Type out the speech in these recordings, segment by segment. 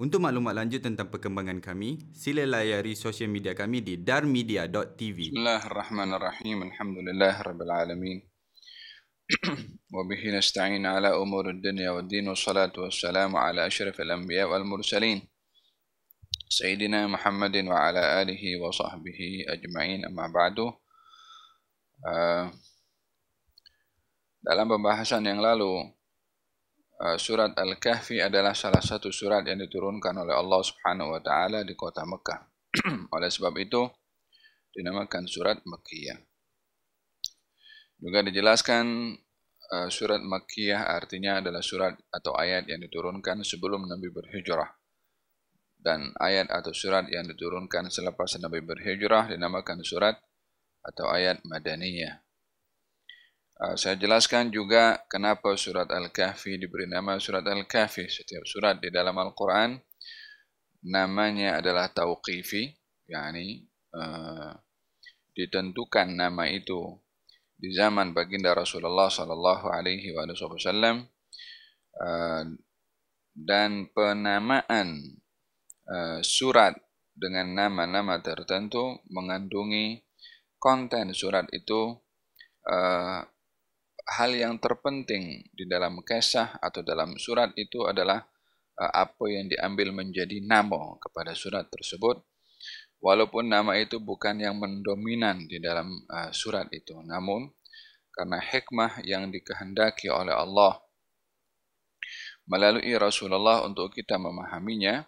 Untuk maklumat lanjut tentang perkembangan kami, sila layari sosial media kami di darmedia.tv. Bismillahirrahmanirrahim. Alhamdulillah rabbil alamin. وبه نستعين على أمور الدنيا والدين والصلاة والسلام على أشرف الأنبياء والمرسلين سيدنا محمد وعلى آله وصحبه أجمعين أما بعد dalam pembahasan yang lalu Uh, surat Al-Kahfi adalah salah satu surat yang diturunkan oleh Allah Subhanahu wa taala di kota Mekah. oleh sebab itu dinamakan surat Makkiyah. Juga dijelaskan uh, surat Makkiyah artinya adalah surat atau ayat yang diturunkan sebelum Nabi berhijrah. Dan ayat atau surat yang diturunkan selepas Nabi berhijrah dinamakan surat atau ayat Madaniyah. Ah, saya jelaskan juga kenapa surat Al-Kahfi diberi nama surat Al-Kahfi. Setiap surat di dalam Al-Quran namanya adalah Tauqifi. Yani uh, ditentukan nama itu di zaman baginda Rasulullah sallallahu alaihi wasallam uh, dan penamaan uh, surat dengan nama-nama tertentu mengandungi konten surat itu hal yang terpenting di dalam kisah atau dalam surat itu adalah uh, apa yang diambil menjadi nama kepada surat tersebut. Walaupun nama itu bukan yang mendominan di dalam uh, surat itu namun karena hikmah yang dikehendaki oleh Allah melalui Rasulullah untuk kita memahaminya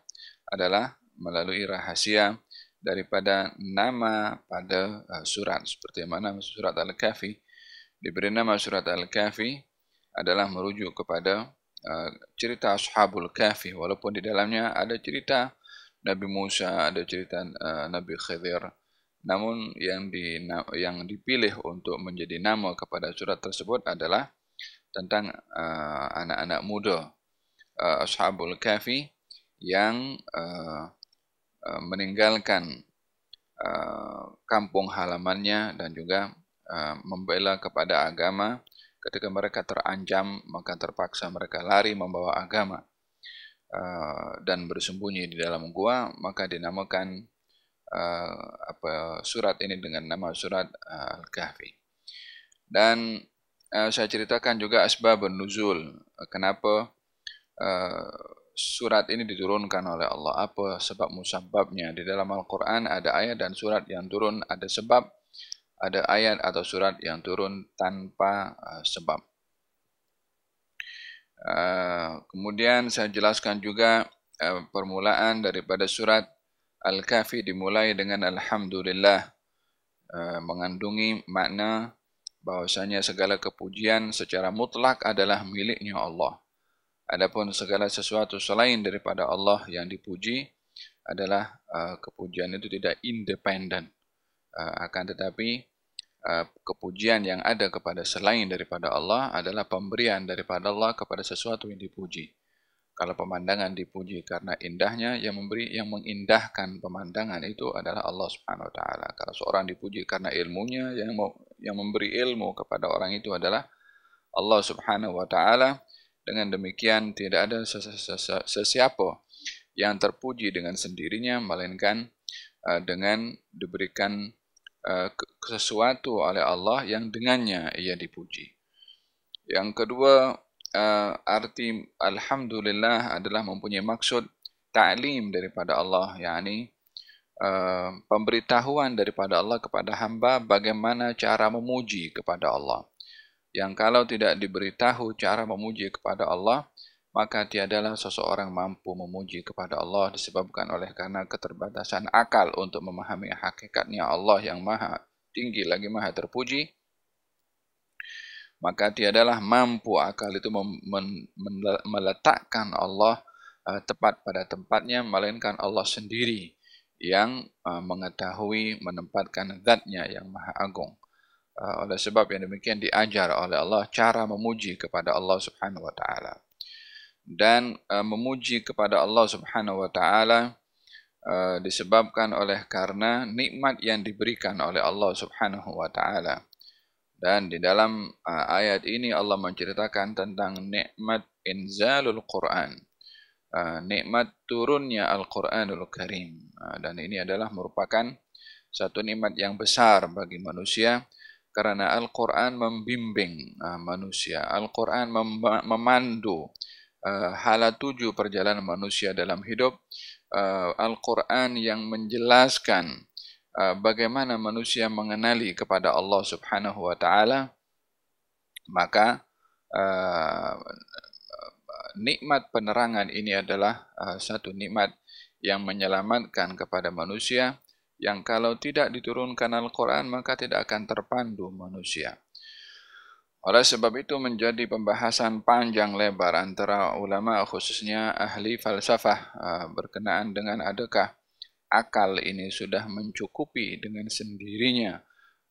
adalah melalui rahasia daripada nama pada uh, surat. Seperti mana surat Al-Kahfi diberi nama surat Al-Kahfi adalah merujuk kepada uh, cerita Ashabul Kahfi walaupun di dalamnya ada cerita Nabi Musa, ada cerita uh, Nabi Khidir. Namun yang di yang dipilih untuk menjadi nama kepada surat tersebut adalah tentang uh, anak-anak muda uh, Ashabul Kahfi yang uh, uh, meninggalkan uh, kampung halamannya dan juga Uh, membela kepada agama. Ketika mereka terancam maka terpaksa mereka lari membawa agama. Uh, dan bersembunyi di dalam gua maka dinamakan uh, apa surat ini dengan nama surat Al-Kahfi. Dan saya ceritakan juga asbab nuzul. Kenapa surat ini diturunkan oleh Allah? Apa sebab musababnya? Di dalam Al-Quran ada ayat dan surat yang turun. Ada sebab ada ayat atau surat yang turun tanpa uh, sebab. Uh, kemudian saya jelaskan juga uh, permulaan daripada surat Al-Kahfi dimulai dengan Alhamdulillah uh, mengandungi makna bahwasanya segala kepujian secara mutlak adalah miliknya Allah. Adapun segala sesuatu selain daripada Allah yang dipuji adalah uh, kepujian itu tidak independen. Uh, akan tetapi kepujian yang ada kepada selain daripada Allah adalah pemberian daripada Allah kepada sesuatu yang dipuji. Kalau pemandangan dipuji karena indahnya, yang memberi yang mengindahkan pemandangan itu adalah Allah Subhanahu Wa Taala. Kalau seorang dipuji karena ilmunya, yang yang memberi ilmu kepada orang itu adalah Allah Subhanahu Wa Taala. Dengan demikian tidak ada sesiapa yang terpuji dengan sendirinya, melainkan uh, dengan diberikan Uh, sesuatu oleh Allah yang dengannya ia dipuji. Yang kedua, uh, arti Alhamdulillah adalah mempunyai maksud ta'lim daripada Allah, yakni uh, pemberitahuan daripada Allah kepada hamba bagaimana cara memuji kepada Allah. Yang kalau tidak diberitahu cara memuji kepada Allah, maka tiadalah seseorang mampu memuji kepada Allah disebabkan oleh karena keterbatasan akal untuk memahami hakikatnya Allah yang maha tinggi lagi maha terpuji. Maka tiadalah mampu akal itu meletakkan Allah uh, tepat pada tempatnya melainkan Allah sendiri yang uh, mengetahui menempatkan zatnya yang maha agung. Uh, oleh sebab yang demikian diajar oleh Allah cara memuji kepada Allah Subhanahu wa taala dan uh, memuji kepada Allah Subhanahu wa taala uh, disebabkan oleh karena nikmat yang diberikan oleh Allah Subhanahu wa taala. Dan di dalam uh, ayat ini Allah menceritakan tentang nikmat inzalul Quran. uh, nikmat turunnya Al-Quranul Karim. Uh, dan ini adalah merupakan satu nikmat yang besar bagi manusia karena Al-Quran membimbing uh, manusia. Al-Quran mem memandu uh, hala tuju perjalanan manusia dalam hidup. Uh, Al-Quran yang menjelaskan uh, bagaimana manusia mengenali kepada Allah Subhanahu wa taala maka uh, nikmat penerangan ini adalah uh, satu nikmat yang menyelamatkan kepada manusia yang kalau tidak diturunkan Al-Quran maka tidak akan terpandu manusia. Oleh sebab itu menjadi pembahasan panjang lebar antara ulama khususnya ahli falsafah uh, berkenaan dengan adakah akal ini sudah mencukupi dengan sendirinya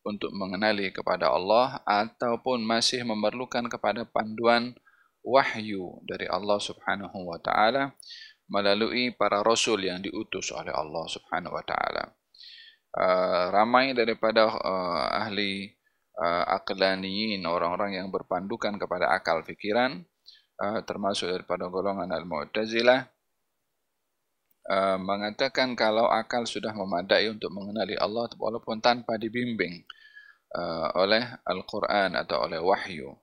untuk mengenali kepada Allah ataupun masih memerlukan kepada panduan wahyu dari Allah Subhanahu wa taala melalui para rasul yang diutus oleh Allah Subhanahu wa taala. Uh, ramai daripada uh, ahli uh, aqlaniyin orang-orang yang berpandukan kepada akal fikiran uh, termasuk daripada golongan al-mu'tazilah uh, mengatakan kalau akal sudah memadai untuk mengenali Allah walaupun tanpa dibimbing uh, oleh Al-Quran atau oleh wahyu.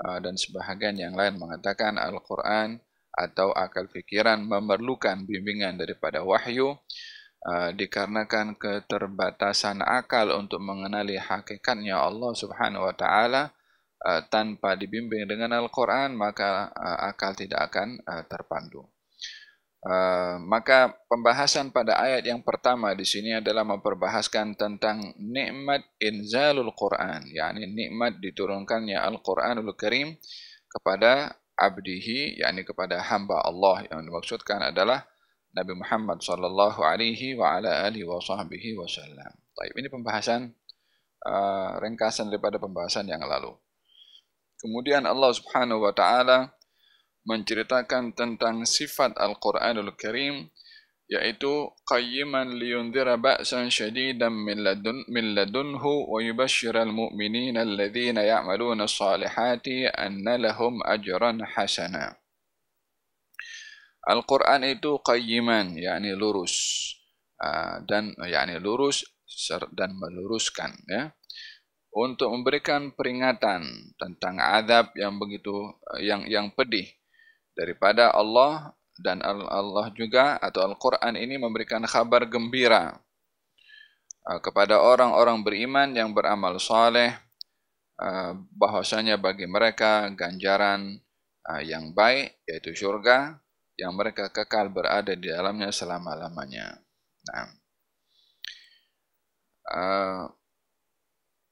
Ah, dan sebahagian yang lain mengatakan Al-Quran atau akal fikiran memerlukan bimbingan daripada wahyu uh, dikarenakan keterbatasan akal untuk mengenali hakikatnya Allah Subhanahu wa taala uh, tanpa dibimbing dengan Al-Quran maka uh, akal tidak akan terpandu. Maka pembahasan pada ayat yang pertama di sini adalah memperbahaskan tentang nikmat inzalul Quran, yakni nikmat diturunkannya Al-Quranul Karim kepada abdihi, yakni kepada hamba Allah yang dimaksudkan adalah Nabi Muhammad sallallahu alaihi wa ala alihi wa sahbihi wasallam. Baik, ini pembahasan uh, ringkasan daripada pembahasan yang lalu. Kemudian Allah Subhanahu wa taala menceritakan tentang sifat Al-Quranul Karim yaitu qayyiman liyundhira ba'san shadidan min ladun min ladunhu wa yubashshiral mu'minina alladhina ya'maluna as-salihati anna lahum ajran hasana Al-Quran itu qayyiman yakni lurus. Ah, dan yakni lurus dan meluruskan ya. Untuk memberikan peringatan tentang azab yang begitu yang yang pedih daripada Allah dan Allah juga atau Al-Quran ini memberikan kabar gembira uh, kepada orang-orang beriman yang beramal saleh uh, bahwasanya bagi mereka ganjaran yang baik yaitu syurga yang mereka kekal berada di dalamnya selama-lamanya. Nah,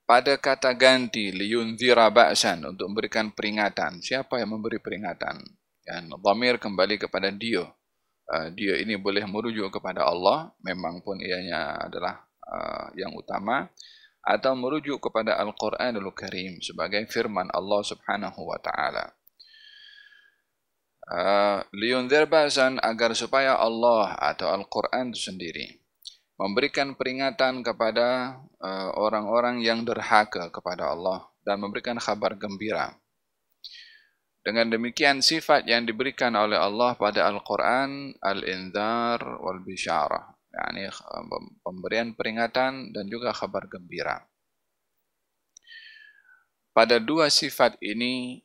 pada kata ganti liyunzira ba'san untuk memberikan peringatan. Siapa yang memberi peringatan? Dan dhamir kembali kepada dia. Uh, dia ini boleh merujuk kepada Allah, memang pun ianya adalah uh, yang utama, atau merujuk kepada Al-Quranul Karim sebagai firman Allah Subhanahu wa Ta'ala. Uh, Liunzir ba'zan agar supaya Allah atau Al-Quran itu sendiri memberikan peringatan kepada orang-orang uh, yang derhaka kepada Allah dan memberikan kabar gembira dengan demikian sifat yang diberikan oleh Allah pada Al-Quran Al-Indhar wal-Bisharah yakni pemberian peringatan dan juga kabar gembira. Pada dua sifat ini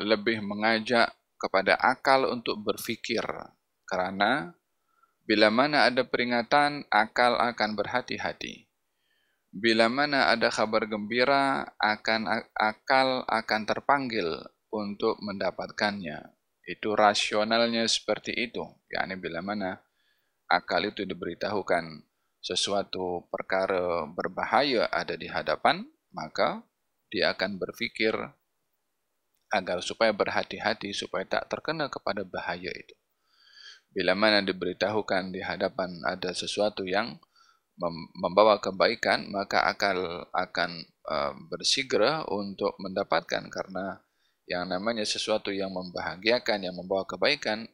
lebih mengajak kepada akal untuk berfikir kerana bila mana ada peringatan akal akan berhati-hati. Bila mana ada kabar gembira akan akal akan terpanggil untuk mendapatkannya. Itu rasionalnya seperti itu. yakni bila mana akal itu diberitahukan sesuatu perkara berbahaya ada di hadapan, maka dia akan berfikir agar supaya berhati-hati supaya tak terkena kepada bahaya itu. Bila mana diberitahukan di hadapan ada sesuatu yang membawa kebaikan, maka akal akan uh, bersegera untuk mendapatkan karena yang namanya sesuatu yang membahagiakan, yang membawa kebaikan,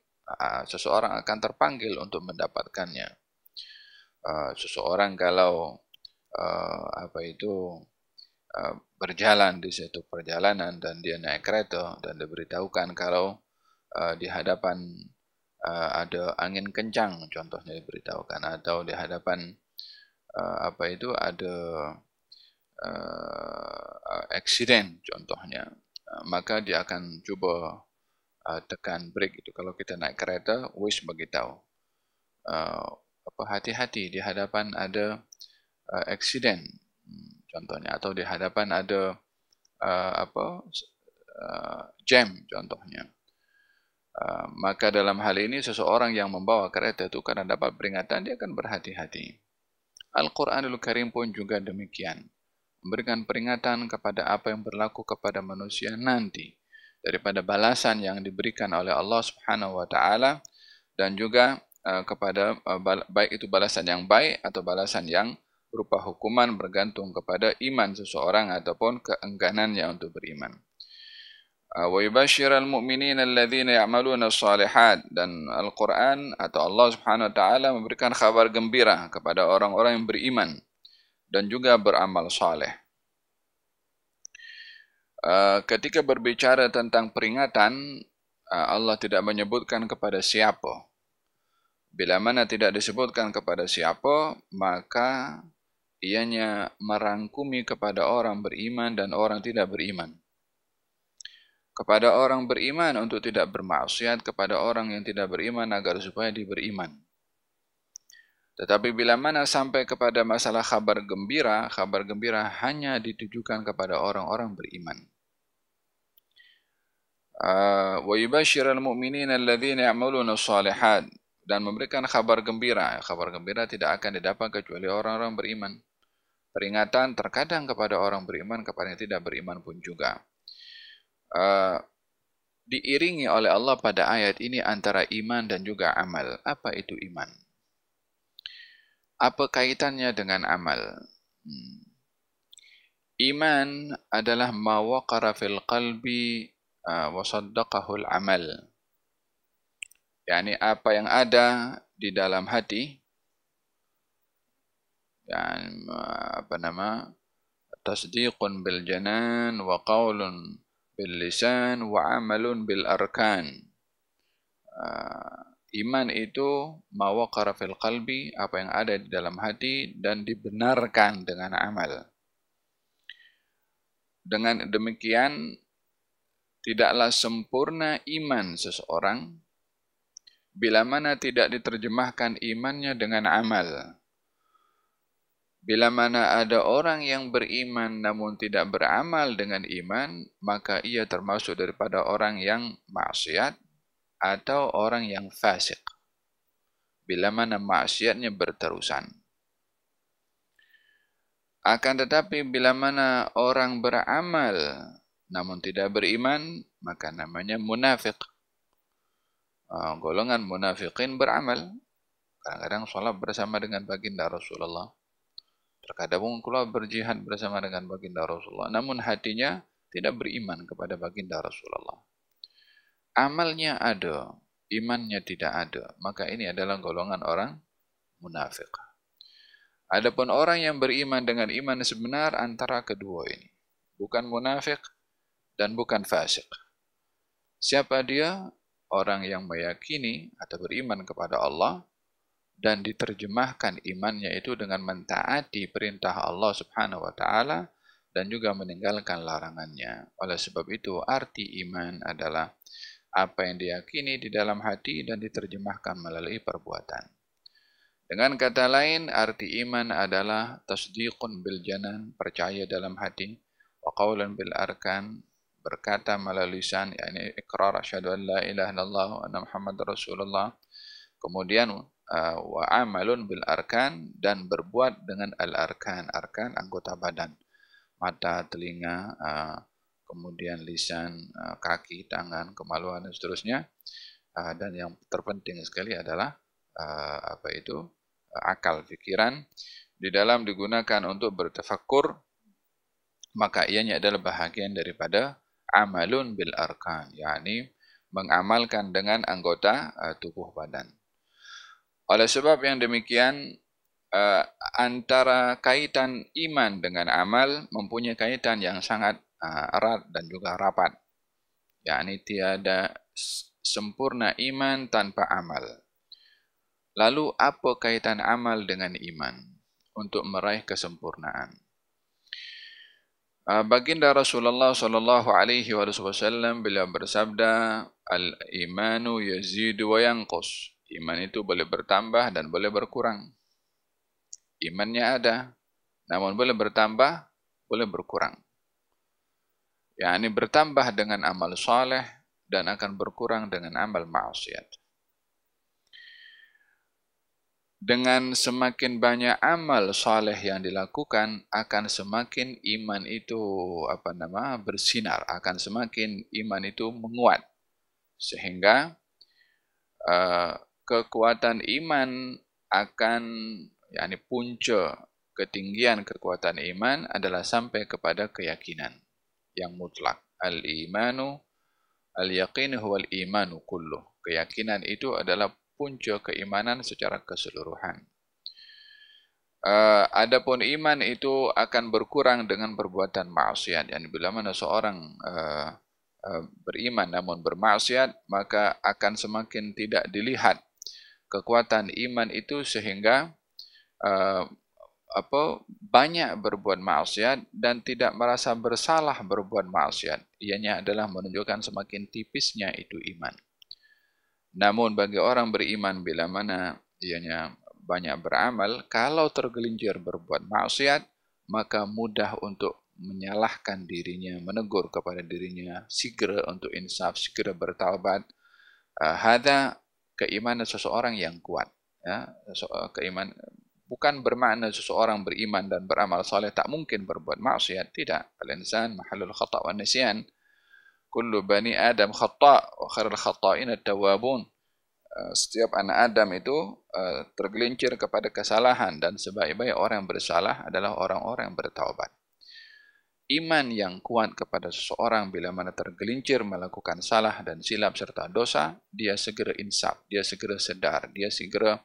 seseorang akan terpanggil untuk mendapatkannya. Seseorang kalau apa itu berjalan di suatu perjalanan dan dia naik kereta dan diberitahukan kalau di hadapan uh, ada angin kencang contohnya diberitahukan atau di hadapan uh, apa itu ada uh, accident contohnya uh, maka dia akan cuba uh, tekan brake itu. Kalau kita naik kereta wis beritahu uh, apa hati-hati di hadapan ada uh, accident contohnya atau di hadapan ada uh, apa uh, jam contohnya Uh, maka dalam hal ini seseorang yang membawa kereta itu karena dapat peringatan dia akan berhati-hati. Al-Quranul Karim pun juga demikian. Memberikan peringatan kepada apa yang berlaku kepada manusia nanti. Daripada balasan yang diberikan oleh Allah Subhanahu Wa Taala dan juga uh, kepada uh, baik itu balasan yang baik atau balasan yang berupa hukuman bergantung kepada iman seseorang ataupun keengganannya untuk beriman. Ah, wa yubashshiral mu'minina alladhina ya'maluna as-salihat dan Al-Qur'an atau Allah Subhanahu wa taala memberikan kabar gembira kepada orang-orang yang beriman dan juga beramal saleh. Uh, ketika berbicara tentang peringatan uh, Allah tidak menyebutkan kepada siapa. Bila mana tidak disebutkan kepada siapa, maka ianya merangkumi kepada orang beriman dan orang tidak beriman kepada orang beriman untuk tidak bermaksiat kepada orang yang tidak beriman agar supaya diberiman. Tetapi bila mana sampai kepada masalah kabar gembira, kabar gembira hanya ditujukan kepada orang-orang beriman. Ah, wa yubashshirul mu'minina alladhina ya'maluna shalihat dan memberikan kabar gembira. Kabar gembira tidak akan didapat kecuali orang-orang beriman. Peringatan terkadang kepada orang beriman kepada yang tidak beriman pun juga. Uh, diiringi oleh Allah pada ayat ini antara iman dan juga amal. Apa itu iman? Apa kaitannya dengan amal? Hmm. Iman adalah ma waqara fil qalbi uh, wa saddaqahu al-amal. Yani apa yang ada di dalam hati dan uh, apa nama lisan wa amalun bil arkan. Uh, iman itu mawaqara fil qalbi, apa yang ada di dalam hati dan dibenarkan dengan amal. Dengan demikian tidaklah sempurna iman seseorang bila mana tidak diterjemahkan imannya dengan amal. Bila mana ada orang yang beriman namun tidak beramal dengan iman, maka ia termasuk daripada orang yang maksiat atau orang yang fasik. Bila mana maksiatnya berterusan. Akan tetapi bila mana orang beramal namun tidak beriman, maka namanya munafik. Ah, golongan munafikin beramal. Kadang-kadang sholat bersama dengan baginda Rasulullah. Terkadang keluar berjihad bersama dengan baginda Rasulullah. Namun hatinya tidak beriman kepada baginda Rasulullah. Amalnya ada, imannya tidak ada. Maka ini adalah golongan orang munafik. Adapun orang yang beriman dengan iman sebenar antara kedua ini. Bukan munafik dan bukan fasik. Siapa dia? Orang yang meyakini atau beriman kepada Allah dan diterjemahkan imannya itu dengan mentaati perintah Allah Subhanahu wa taala dan juga meninggalkan larangannya. Oleh sebab itu arti iman adalah apa yang diyakini di dalam hati dan diterjemahkan melalui perbuatan. Dengan kata lain, arti iman adalah tasdiqun bil janan, percaya dalam hati, wa qawlan bil arkan, berkata melalui lisan, yakni ikrar asyhadu an la ilaha illallah wa anna muhammadar rasulullah. Kemudian wa amalun bil arkan dan berbuat dengan al arkan. Arkan anggota badan. Mata telinga uh, kemudian lisan uh, kaki tangan kemaluan dan seterusnya. Dan yang terpenting sekali adalah apa itu? Akal fikiran. Di dalam digunakan untuk bertafakkur maka ianya adalah bahagian daripada amalun bil arkan. Yakni mengamalkan dengan anggota tubuh badan oleh sebab yang demikian, uh, antara kaitan iman dengan amal mempunyai kaitan yang sangat uh, erat dan juga rapat. yakni tiada sempurna iman tanpa amal. Lalu apa kaitan amal dengan iman untuk meraih kesempurnaan? Ah, baginda Rasulullah sallallahu alaihi wasallam beliau bersabda al-imanu yazidu wa yanqus. Iman itu boleh bertambah dan boleh berkurang. Imannya ada, namun boleh bertambah, boleh berkurang. Yang ini bertambah dengan amal saleh dan akan berkurang dengan amal maksiat dengan semakin banyak amal soleh yang dilakukan akan semakin iman itu apa nama bersinar akan semakin iman itu menguat sehingga uh, kekuatan iman akan yakni punca ketinggian kekuatan iman adalah sampai kepada keyakinan yang mutlak al imanu al yaqin huwa al imanu kullu keyakinan itu adalah punca keimanan secara keseluruhan. Uh, adapun iman itu akan berkurang dengan perbuatan maksiat. Yani bila mana seorang uh, uh, beriman namun bermaksiat, maka akan semakin tidak dilihat kekuatan iman itu sehingga uh, apa banyak berbuat maksiat dan tidak merasa bersalah berbuat maksiat. Ianya adalah menunjukkan semakin tipisnya itu iman. Namun bagi orang beriman bila mana ianya banyak beramal, kalau tergelincir berbuat maksiat, maka mudah untuk menyalahkan dirinya, menegur kepada dirinya, segera untuk insaf, segera bertaubat. Uh, hada keimanan seseorang yang kuat. Ya, keiman bukan bermakna seseorang beriman dan beramal saleh tak mungkin berbuat maksiat, tidak. Al-insan mahallul khata' wa nisyan kullu bani adam khata' wa khairul khata'in at-tawwabun uh, setiap anak adam itu uh, tergelincir kepada kesalahan dan sebaik-baik orang yang bersalah adalah orang-orang yang bertaubat iman yang kuat kepada seseorang bila mana tergelincir melakukan salah dan silap serta dosa dia segera insaf dia segera sedar dia segera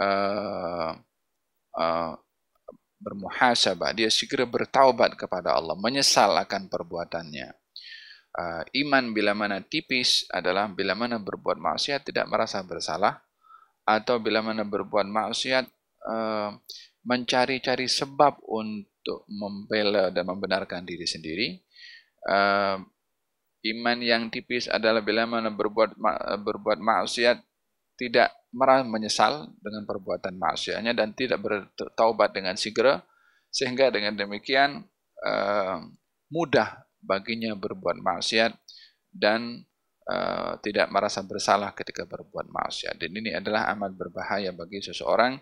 uh, uh, bermuhasabah dia segera bertaubat kepada Allah menyesal akan perbuatannya. Uh, iman bila mana tipis adalah bila mana berbuat maksiat tidak merasa bersalah atau bila mana berbuat maksiat uh, mencari-cari sebab untuk membela dan membenarkan diri sendiri. Uh, iman yang tipis adalah bila mana berbuat berbuat maksiat tidak merasa menyesal dengan perbuatan maksiatnya dan tidak bertaubat dengan segera sehingga dengan demikian uh, mudah baginya berbuat maksiat dan uh, tidak merasa bersalah ketika berbuat maksiat. Dan ini adalah amat berbahaya bagi seseorang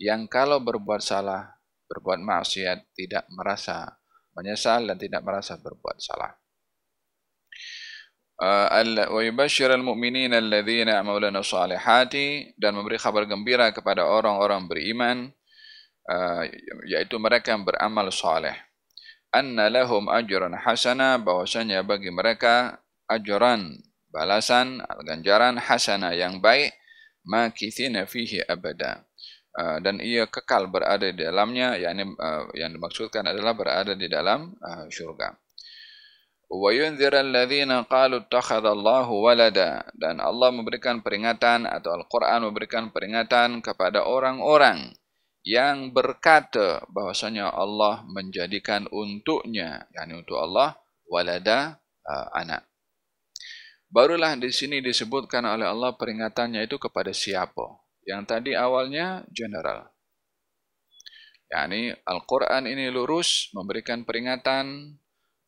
yang kalau berbuat salah, berbuat maksiat tidak merasa menyesal dan tidak merasa berbuat salah. yubashshir al-mu'minina alladhina ya'maluna salihati dan memberi kabar gembira kepada orang-orang beriman uh, yaitu mereka yang beramal saleh anna lahum ajran hasana bahwasanya bagi mereka ajran balasan ganjaran hasana yang baik makithina fihi abada uh, dan ia kekal berada di dalamnya yakni uh, yang dimaksudkan adalah berada di dalam uh, syurga wa yunzir alladhina qalu ittakhadallahu walada dan Allah memberikan peringatan atau Al-Qur'an memberikan peringatan kepada orang-orang yang berkata bahwasanya Allah menjadikan untuknya yakni untuk Allah walada uh, anak. Barulah di sini disebutkan oleh Allah peringatannya itu kepada siapa? Yang tadi awalnya general. yakni Al-Quran ini lurus memberikan peringatan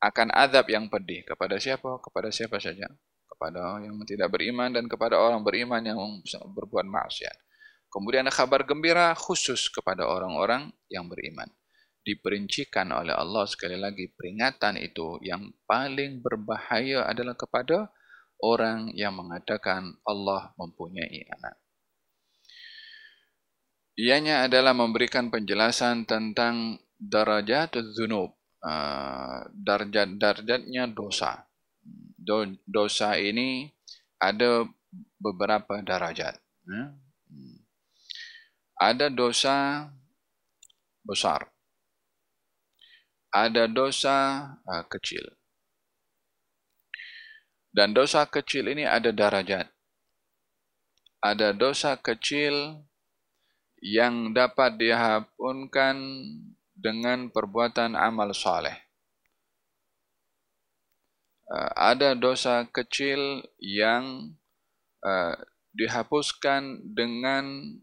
akan azab yang pedih kepada siapa? Kepada siapa saja. Kepada yang tidak beriman dan kepada orang beriman yang berbuat maksiat. Kemudian kabar gembira khusus kepada orang-orang yang beriman. Diperincikan oleh Allah sekali lagi peringatan itu yang paling berbahaya adalah kepada orang yang mengatakan Allah mempunyai anak. Ianya adalah memberikan penjelasan tentang darajat zunub, uh, darjat-darjatnya dosa. Dosa ini ada beberapa darajat. Hmm ada dosa besar. Ada dosa uh, kecil. Dan dosa kecil ini ada darajat. Ada dosa kecil yang dapat dihampunkan dengan perbuatan amal soleh. Uh, ada dosa kecil yang uh, dihapuskan dengan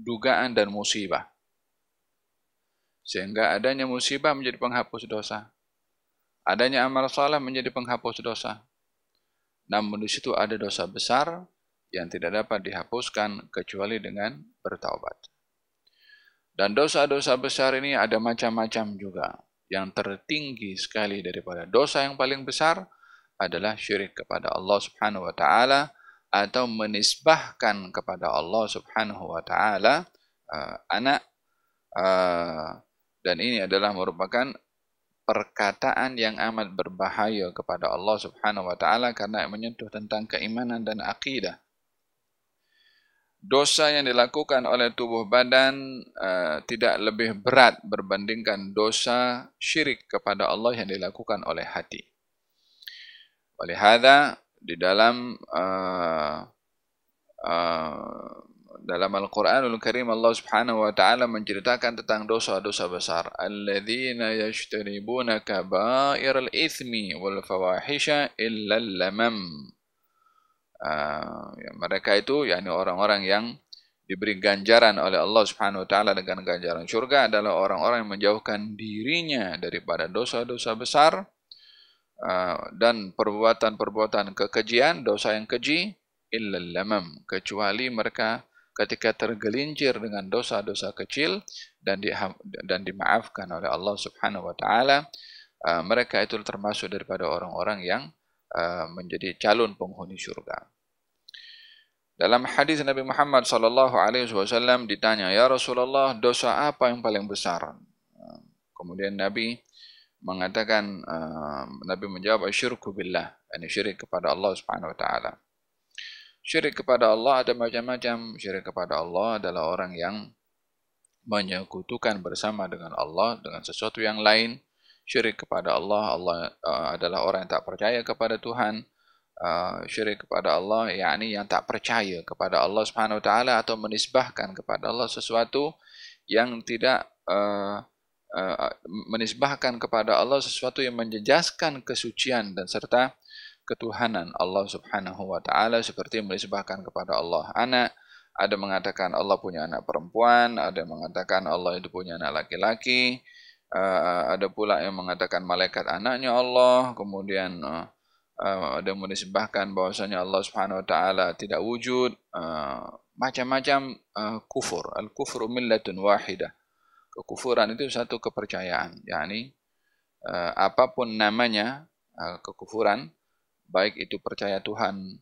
dugaan dan musibah. Sehingga adanya musibah menjadi penghapus dosa. Adanya amal salah menjadi penghapus dosa. Namun di situ ada dosa besar yang tidak dapat dihapuskan kecuali dengan bertaubat. Dan dosa-dosa besar ini ada macam-macam juga. Yang tertinggi sekali daripada dosa yang paling besar adalah syirik kepada Allah Subhanahu wa taala atau menisbahkan kepada Allah Subhanahu wa taala uh, anak uh, dan ini adalah merupakan perkataan yang amat berbahaya kepada Allah Subhanahu wa taala karena menyentuh tentang keimanan dan akidah. Dosa yang dilakukan oleh tubuh badan uh, tidak lebih berat berbandingkan dosa syirik kepada Allah yang dilakukan oleh hati. Oleh hada di dalam uh, uh, dalam Al-Quranul Karim Allah Subhanahu wa taala menceritakan tentang dosa-dosa besar alladzina yashtaribuna kaba'iral itsmi wal fawahisha illa lamam uh, ya, mereka itu yakni orang-orang yang diberi ganjaran oleh Allah Subhanahu wa taala dengan ganjaran surga adalah orang-orang yang menjauhkan dirinya daripada dosa-dosa besar uh, dan perbuatan-perbuatan kekejian dosa yang keji illa lamam kecuali mereka ketika tergelincir dengan dosa-dosa kecil dan di, dan dimaafkan oleh Allah Subhanahu wa taala uh, mereka itu termasuk daripada orang-orang yang uh, menjadi calon penghuni syurga. Dalam hadis Nabi Muhammad sallallahu alaihi wasallam ditanya, "Ya Rasulullah, dosa apa yang paling besar?" Uh, kemudian Nabi mengatakan uh, Nabi menjawab asyirku billah, ini syirik kepada Allah Subhanahu wa taala. Syirik kepada Allah ada macam-macam. Syirik kepada Allah adalah orang yang menyekutukan bersama dengan Allah dengan sesuatu yang lain. Syirik kepada Allah, Allah uh, adalah orang yang tak percaya kepada Tuhan. Uh, syirik kepada Allah, yakni yang tak percaya kepada Allah Subhanahu Wa Taala atau menisbahkan kepada Allah sesuatu yang tidak uh, uh, menisbahkan kepada Allah sesuatu yang menjejaskan kesucian dan serta ketuhanan Allah Subhanahu wa taala seperti menisbahkan kepada Allah anak ada mengatakan Allah punya anak perempuan ada mengatakan Allah itu punya anak laki-laki uh, ada pula yang mengatakan malaikat anaknya Allah kemudian uh, uh, ada menisbahkan bahwasanya Allah Subhanahu wa taala tidak wujud uh, macam-macam uh, kufur. Al kufru millatun wahidah kekufuran itu satu kepercayaan. Yakni uh, apapun namanya uh, kekufuran baik itu percaya Tuhan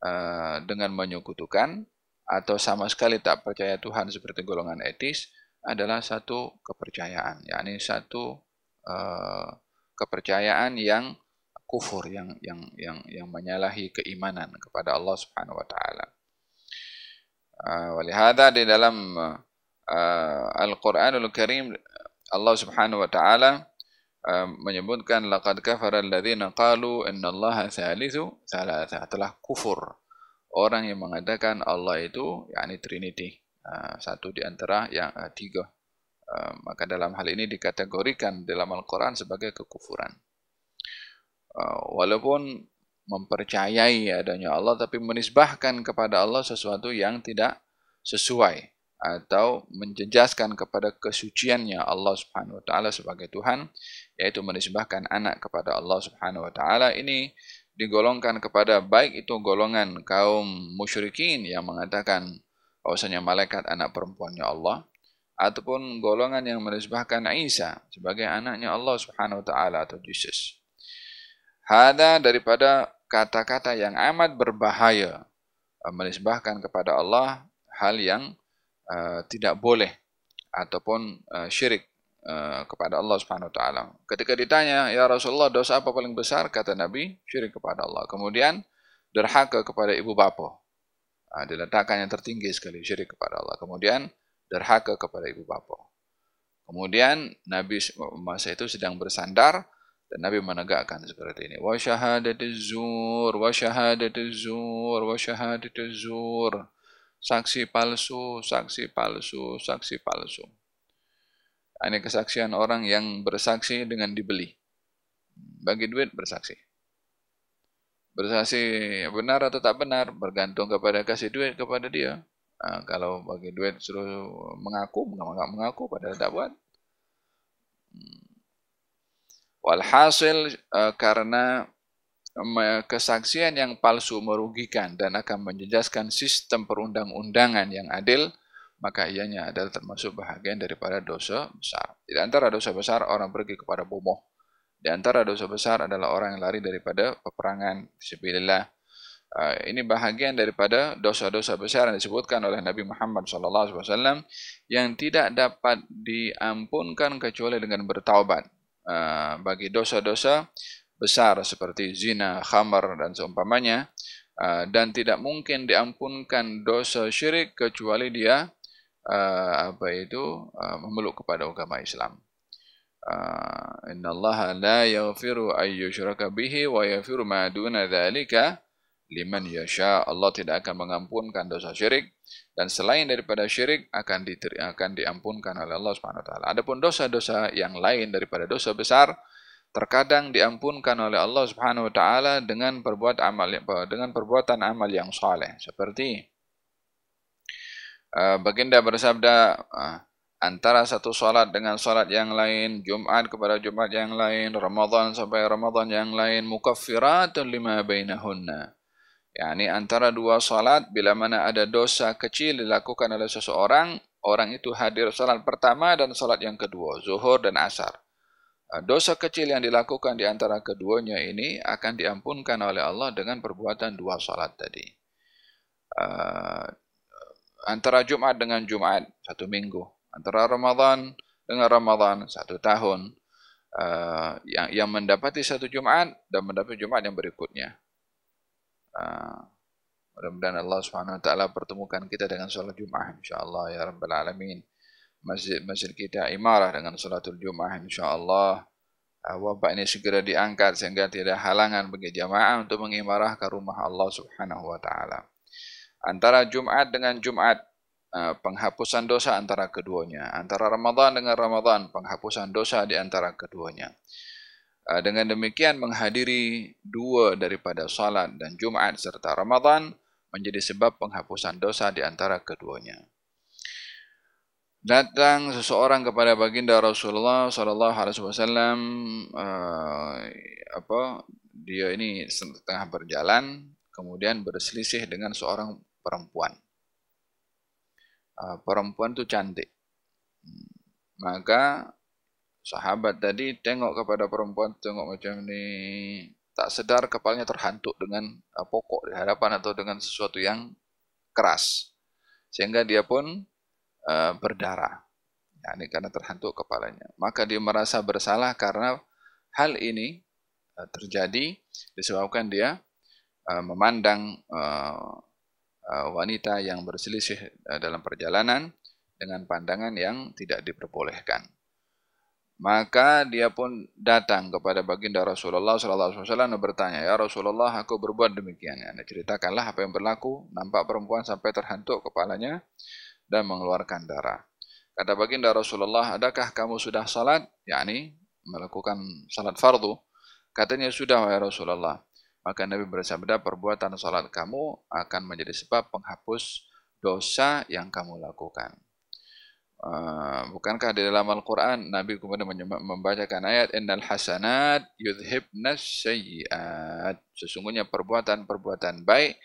uh, dengan menyekutukan atau sama sekali tak percaya Tuhan seperti golongan etis adalah satu kepercayaan, yakni satu uh, kepercayaan yang kufur yang yang yang yang menyalahi keimanan kepada Allah Subhanahu wa taala. Uh, di dalam uh, Al-Qur'anul Karim Allah Subhanahu wa taala menyebutkan laqad kafara alladziina qalu innallaha thalithu thalatha. Telah kufur orang yang mengatakan Allah itu yakni trinity uh, satu di antara yang uh, tiga. Uh, maka dalam hal ini dikategorikan dalam Al-Qur'an sebagai kekufuran. Uh, walaupun mempercayai adanya Allah tapi menisbahkan kepada Allah sesuatu yang tidak sesuai atau menjejaskan kepada kesuciannya Allah Subhanahu wa taala sebagai Tuhan yaitu menisbahkan anak kepada Allah Subhanahu wa taala ini digolongkan kepada baik itu golongan kaum musyrikin yang mengatakan bahwasanya malaikat anak perempuannya Allah ataupun golongan yang menisbahkan Isa sebagai anaknya Allah Subhanahu wa taala atau Jesus. Hada daripada kata-kata yang amat berbahaya menisbahkan kepada Allah hal yang Uh, tidak boleh ataupun uh, syirik uh, kepada Allah Subhanahu wa taala. Ketika ditanya, "Ya Rasulullah, dosa apa paling besar?" kata Nabi, "Syirik kepada Allah." Kemudian derhaka kepada ibu bapa. Uh, diletakkan yang tertinggi sekali syirik kepada Allah. Kemudian derhaka kepada ibu bapa. Kemudian Nabi masa itu sedang bersandar Dan Nabi menegakkan seperti ini. Wa syahadatiz zur, wa syahadatiz zur, wa syahadatiz zur. Saksi palsu, saksi palsu, saksi palsu. Ini kesaksian orang yang bersaksi dengan dibeli. Bagi duit bersaksi. Bersaksi benar atau tak benar bergantung kepada kasih duit kepada dia. Ha, kalau bagi duit suruh mengaku, mengaku, mengaku padahal tak buat. Hmm. Walhasil uh, karena kesaksian yang palsu merugikan dan akan menjejaskan sistem perundang-undangan yang adil, maka ianya adalah termasuk bahagian daripada dosa besar. Di antara dosa besar, orang pergi kepada bomoh. Di antara dosa besar adalah orang yang lari daripada peperangan. Bismillah. Uh, ini bahagian daripada dosa-dosa besar yang disebutkan oleh Nabi Muhammad SAW yang tidak dapat diampunkan kecuali dengan bertaubat. Ah, bagi dosa-dosa besar seperti zina, khamar dan seumpamanya uh, dan tidak mungkin diampunkan dosa syirik kecuali dia uh, apa itu uh, memeluk kepada agama Islam. Uh, Inna Allah la yaghfiru ay yushraka bihi wa yaghfiru ma duna dzalika liman yasha. Allah tidak akan mengampunkan dosa syirik dan selain daripada syirik akan diteri, akan diampunkan oleh Allah Subhanahu wa taala. Adapun dosa-dosa yang lain daripada dosa besar terkadang diampunkan oleh Allah Subhanahu wa taala dengan amal dengan perbuatan amal yang saleh seperti uh, baginda bersabda uh, antara satu salat dengan salat yang lain Jumat kepada Jumat yang lain Ramadan sampai Ramadan yang lain mukaffiratun lima bainahunna. Yakni antara dua salat bila mana ada dosa kecil dilakukan oleh seseorang orang itu hadir salat pertama dan salat yang kedua zuhur dan asar. Ah, dosa kecil yang dilakukan di antara keduanya ini akan diampunkan oleh Allah dengan perbuatan dua salat tadi. Uh, antara Jumat dengan Jumat satu minggu antara Ramadan dengan Ramadan satu tahun uh, yang yang mendapati satu Jumat dan mendapati Jumat yang berikutnya Ah, mudah-mudahan Allah Subhanahu wa taala pertemukan kita dengan solat Jumat insyaallah ya rabbal alamin. Masjid-masjid kita imarah dengan salatul Jumat insyaallah. Uh, wabak ini segera diangkat sehingga tidak halangan bagi jamaah untuk mengimarahkan rumah Allah Subhanahu wa taala. Antara Jumat dengan Jumat uh, penghapusan dosa antara keduanya, antara Ramadan dengan Ramadan penghapusan dosa di antara keduanya. Ah, dengan demikian menghadiri dua daripada salat dan Jumat serta Ramadan menjadi sebab penghapusan dosa di antara keduanya. Datang seseorang kepada baginda Rasulullah sallallahu alaihi wasallam ah, apa dia ini setengah berjalan kemudian berselisih dengan seorang perempuan. Uh, perempuan itu cantik. Hmm. Maka sahabat tadi tengok kepada perempuan tengok macam ni tak sedar kepalanya terhantuk dengan uh, pokok di hadapan atau dengan sesuatu yang keras sehingga dia pun uh, berdarah ya, ini karena terhantuk kepalanya maka dia merasa bersalah karena hal ini terjadi disebabkan dia memandang wanita yang berselisih uh, dalam perjalanan dengan pandangan yang tidak diperbolehkan maka dia pun datang kepada baginda Rasulullah wasallam dan bertanya, "Ya Rasulullah, aku berbuat demikian." Ya, ceritakanlah apa yang berlaku. Nampak perempuan sampai terhantuk kepalanya dan mengeluarkan darah. Kata baginda Rasulullah, "Adakah kamu sudah salat?" yakni melakukan salat fardu. Katanya, "Sudah, ya Rasulullah." Maka Nabi bersabda, "Perbuatan salat kamu akan menjadi sebab penghapus dosa yang kamu lakukan." Ah, bukankah di dalam Al-Quran Nabi kemudian membacakan ayat innal hasanat yudhibnas sayyiat sesungguhnya perbuatan-perbuatan baik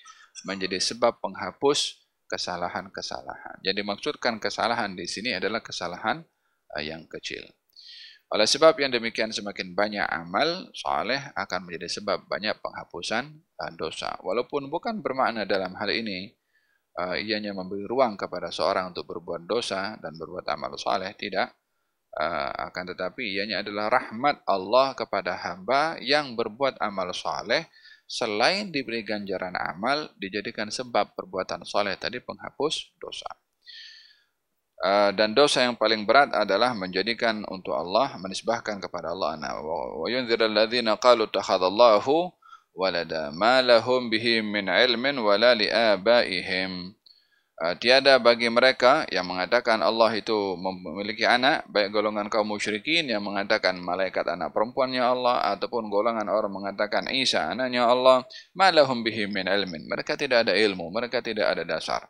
menjadi sebab penghapus kesalahan-kesalahan. Jadi maksudkan kesalahan di sini adalah kesalahan uh, yang kecil. Oleh sebab yang demikian semakin banyak amal saleh akan menjadi sebab banyak penghapusan uh, dosa. Walaupun bukan bermakna dalam hal ini uh, ianya memberi ruang kepada seorang untuk berbuat dosa dan berbuat amal saleh tidak. Uh, akan tetapi ianya adalah rahmat Allah kepada hamba yang berbuat amal saleh selain diberi ganjaran amal dijadikan sebab perbuatan saleh tadi penghapus dosa Uh, dan dosa yang paling berat adalah menjadikan untuk Allah menisbahkan kepada Allah. Anak wa yunzir alladhina qalu takhadallahu walada ma lahum bihi min ilmin wala li abaihim. Uh, tiada bagi mereka yang mengatakan Allah itu memiliki anak baik golongan kaum musyrikin yang mengatakan malaikat anak perempuannya Allah ataupun golongan orang mengatakan Isa anaknya Allah ma lahum bihi min ilmin. Mereka tidak ada ilmu mereka tidak ada dasar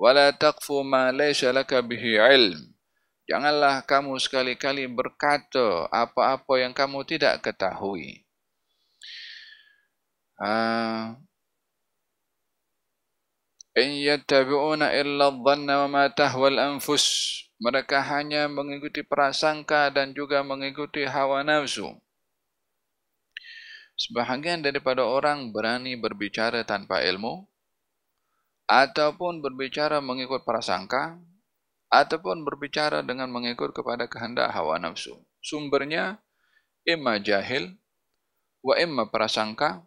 wala taqfu ma laysa laka bihi ilm. Janganlah kamu sekali-kali berkata apa-apa yang kamu tidak ketahui. Ah in yattabi'una illa dhanna wa ma tahwa al-anfus mereka hanya mengikuti prasangka dan juga mengikuti hawa nafsu. Sebahagian daripada orang berani berbicara tanpa ilmu ataupun berbicara mengikut prasangka ataupun berbicara dengan mengikut kepada kehendak hawa nafsu. Sumbernya imma jahil wa imma prasangka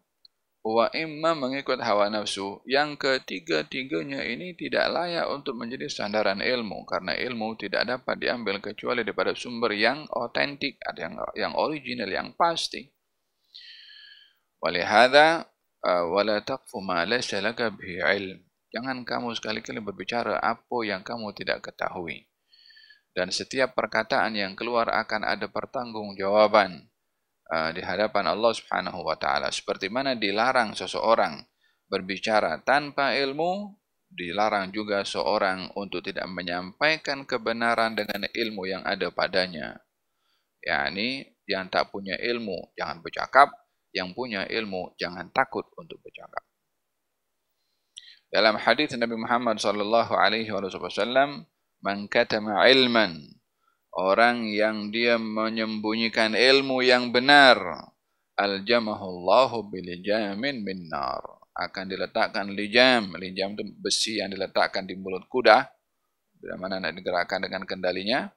wa imma mengikut hawa nafsu. Yang ketiga-tiganya ini tidak layak untuk menjadi sandaran ilmu karena ilmu tidak dapat diambil kecuali daripada sumber yang otentik, yang yang original, yang pasti. Walihada uh, wala taqfu ma laysa laka bihi ilm. Jangan kamu sekali-kali berbicara apa yang kamu tidak ketahui. Dan setiap perkataan yang keluar akan ada pertanggungjawaban uh, di hadapan Allah Subhanahu wa taala. Seperti mana dilarang seseorang berbicara tanpa ilmu, dilarang juga seorang untuk tidak menyampaikan kebenaran dengan ilmu yang ada padanya. Yani yang tak punya ilmu jangan bercakap, yang punya ilmu jangan takut untuk bercakap. Dalam hadis Nabi Muhammad sallallahu alaihi wasallam, "Man katama ilman" orang yang dia menyembunyikan ilmu yang benar, aljamahu Allahu bil jamin min nar. Akan diletakkan lijam, lijam itu besi yang diletakkan di mulut kuda, bila mana nak digerakkan dengan kendalinya.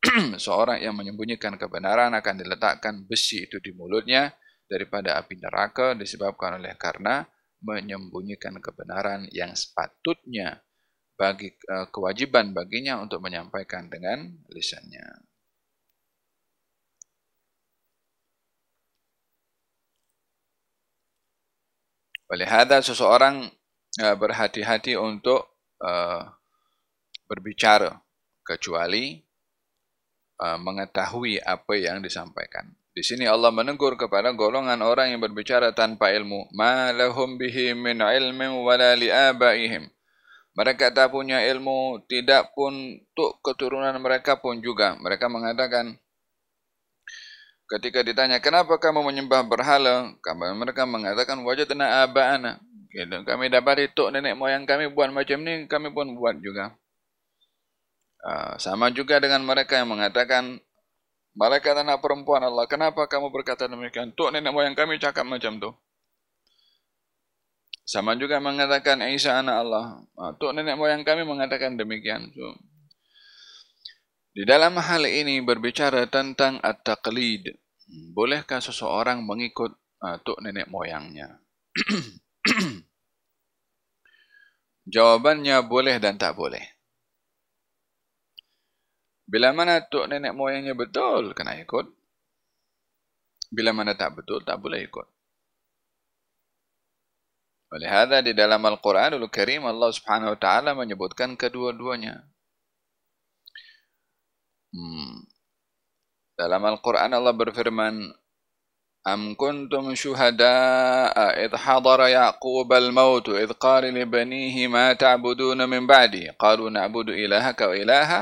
Seorang yang menyembunyikan kebenaran akan diletakkan besi itu di mulutnya daripada api neraka disebabkan oleh karena menyembunyikan kebenaran yang sepatutnya bagi uh, kewajiban baginya untuk menyampaikan dengan lisannya. Oleh hada seseorang uh, berhati-hati untuk uh, berbicara kecuali mengetahui apa yang disampaikan. Di sini Allah menegur kepada golongan orang yang berbicara tanpa ilmu. Ma lahum bihi min ilmin wala liabaihim. Mereka tak punya ilmu, tidak pun untuk keturunan mereka pun juga. Mereka mengatakan, ketika ditanya, kenapa kamu menyembah berhala? Mereka mengatakan, wajah tenang aba'ana. Gitu. Kami dapat itu nenek moyang kami buat macam ni, kami pun buat juga. Uh, sama juga dengan mereka yang mengatakan, Malaikat anak perempuan Allah, kenapa kamu berkata demikian? Tuk nenek moyang kami cakap macam tu. Sama juga mengatakan Isa anak Allah. Ah, Tuk nenek moyang kami mengatakan demikian. So, di dalam hal ini berbicara tentang at-taqlid. Bolehkah seseorang mengikut uh, tuk nenek moyangnya? Jawabannya boleh dan tak boleh. Bila mana tok nenek moyangnya betul, kena ikut. Bila mana tak betul, tak boleh ikut. Oleh hada di dalam Al-Quranul Karim Allah Subhanahu wa taala menyebutkan kedua-duanya. Hmm. Dalam Al-Quran Allah berfirman, "Am kuntum syuhada'a id hadara Yaqub al-maut id qala li banihi ma ta'buduna min ba'di? Qalu na'budu ilahaka wa ilaha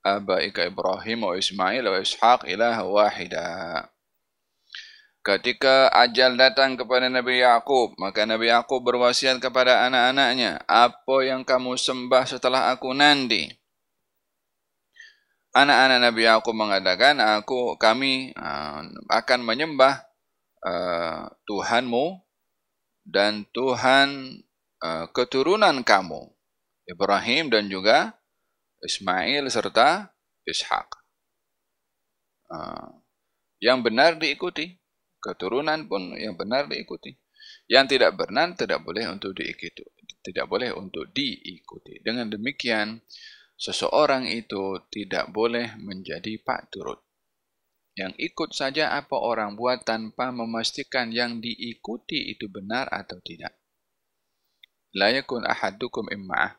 abaika Ibrahim wa Ismail wa Ishaq ilaha wahida. Ketika ajal datang kepada Nabi Yaqub, maka Nabi Yaqub berwasiat kepada anak-anaknya, apa yang kamu sembah setelah aku nanti? Anak-anak Nabi Yaqub mengatakan, aku kami uh, akan menyembah uh, Tuhanmu dan Tuhan uh, keturunan kamu, Ibrahim dan juga Ismail serta Ishaq. Ah, yang benar diikuti. Keturunan pun yang benar diikuti. Yang tidak benar tidak boleh untuk diikuti. Tidak boleh untuk diikuti. Dengan demikian, seseorang itu tidak boleh menjadi pak turut. Yang ikut saja apa orang buat tanpa memastikan yang diikuti itu benar atau tidak. La yakun ahadukum imma'ah.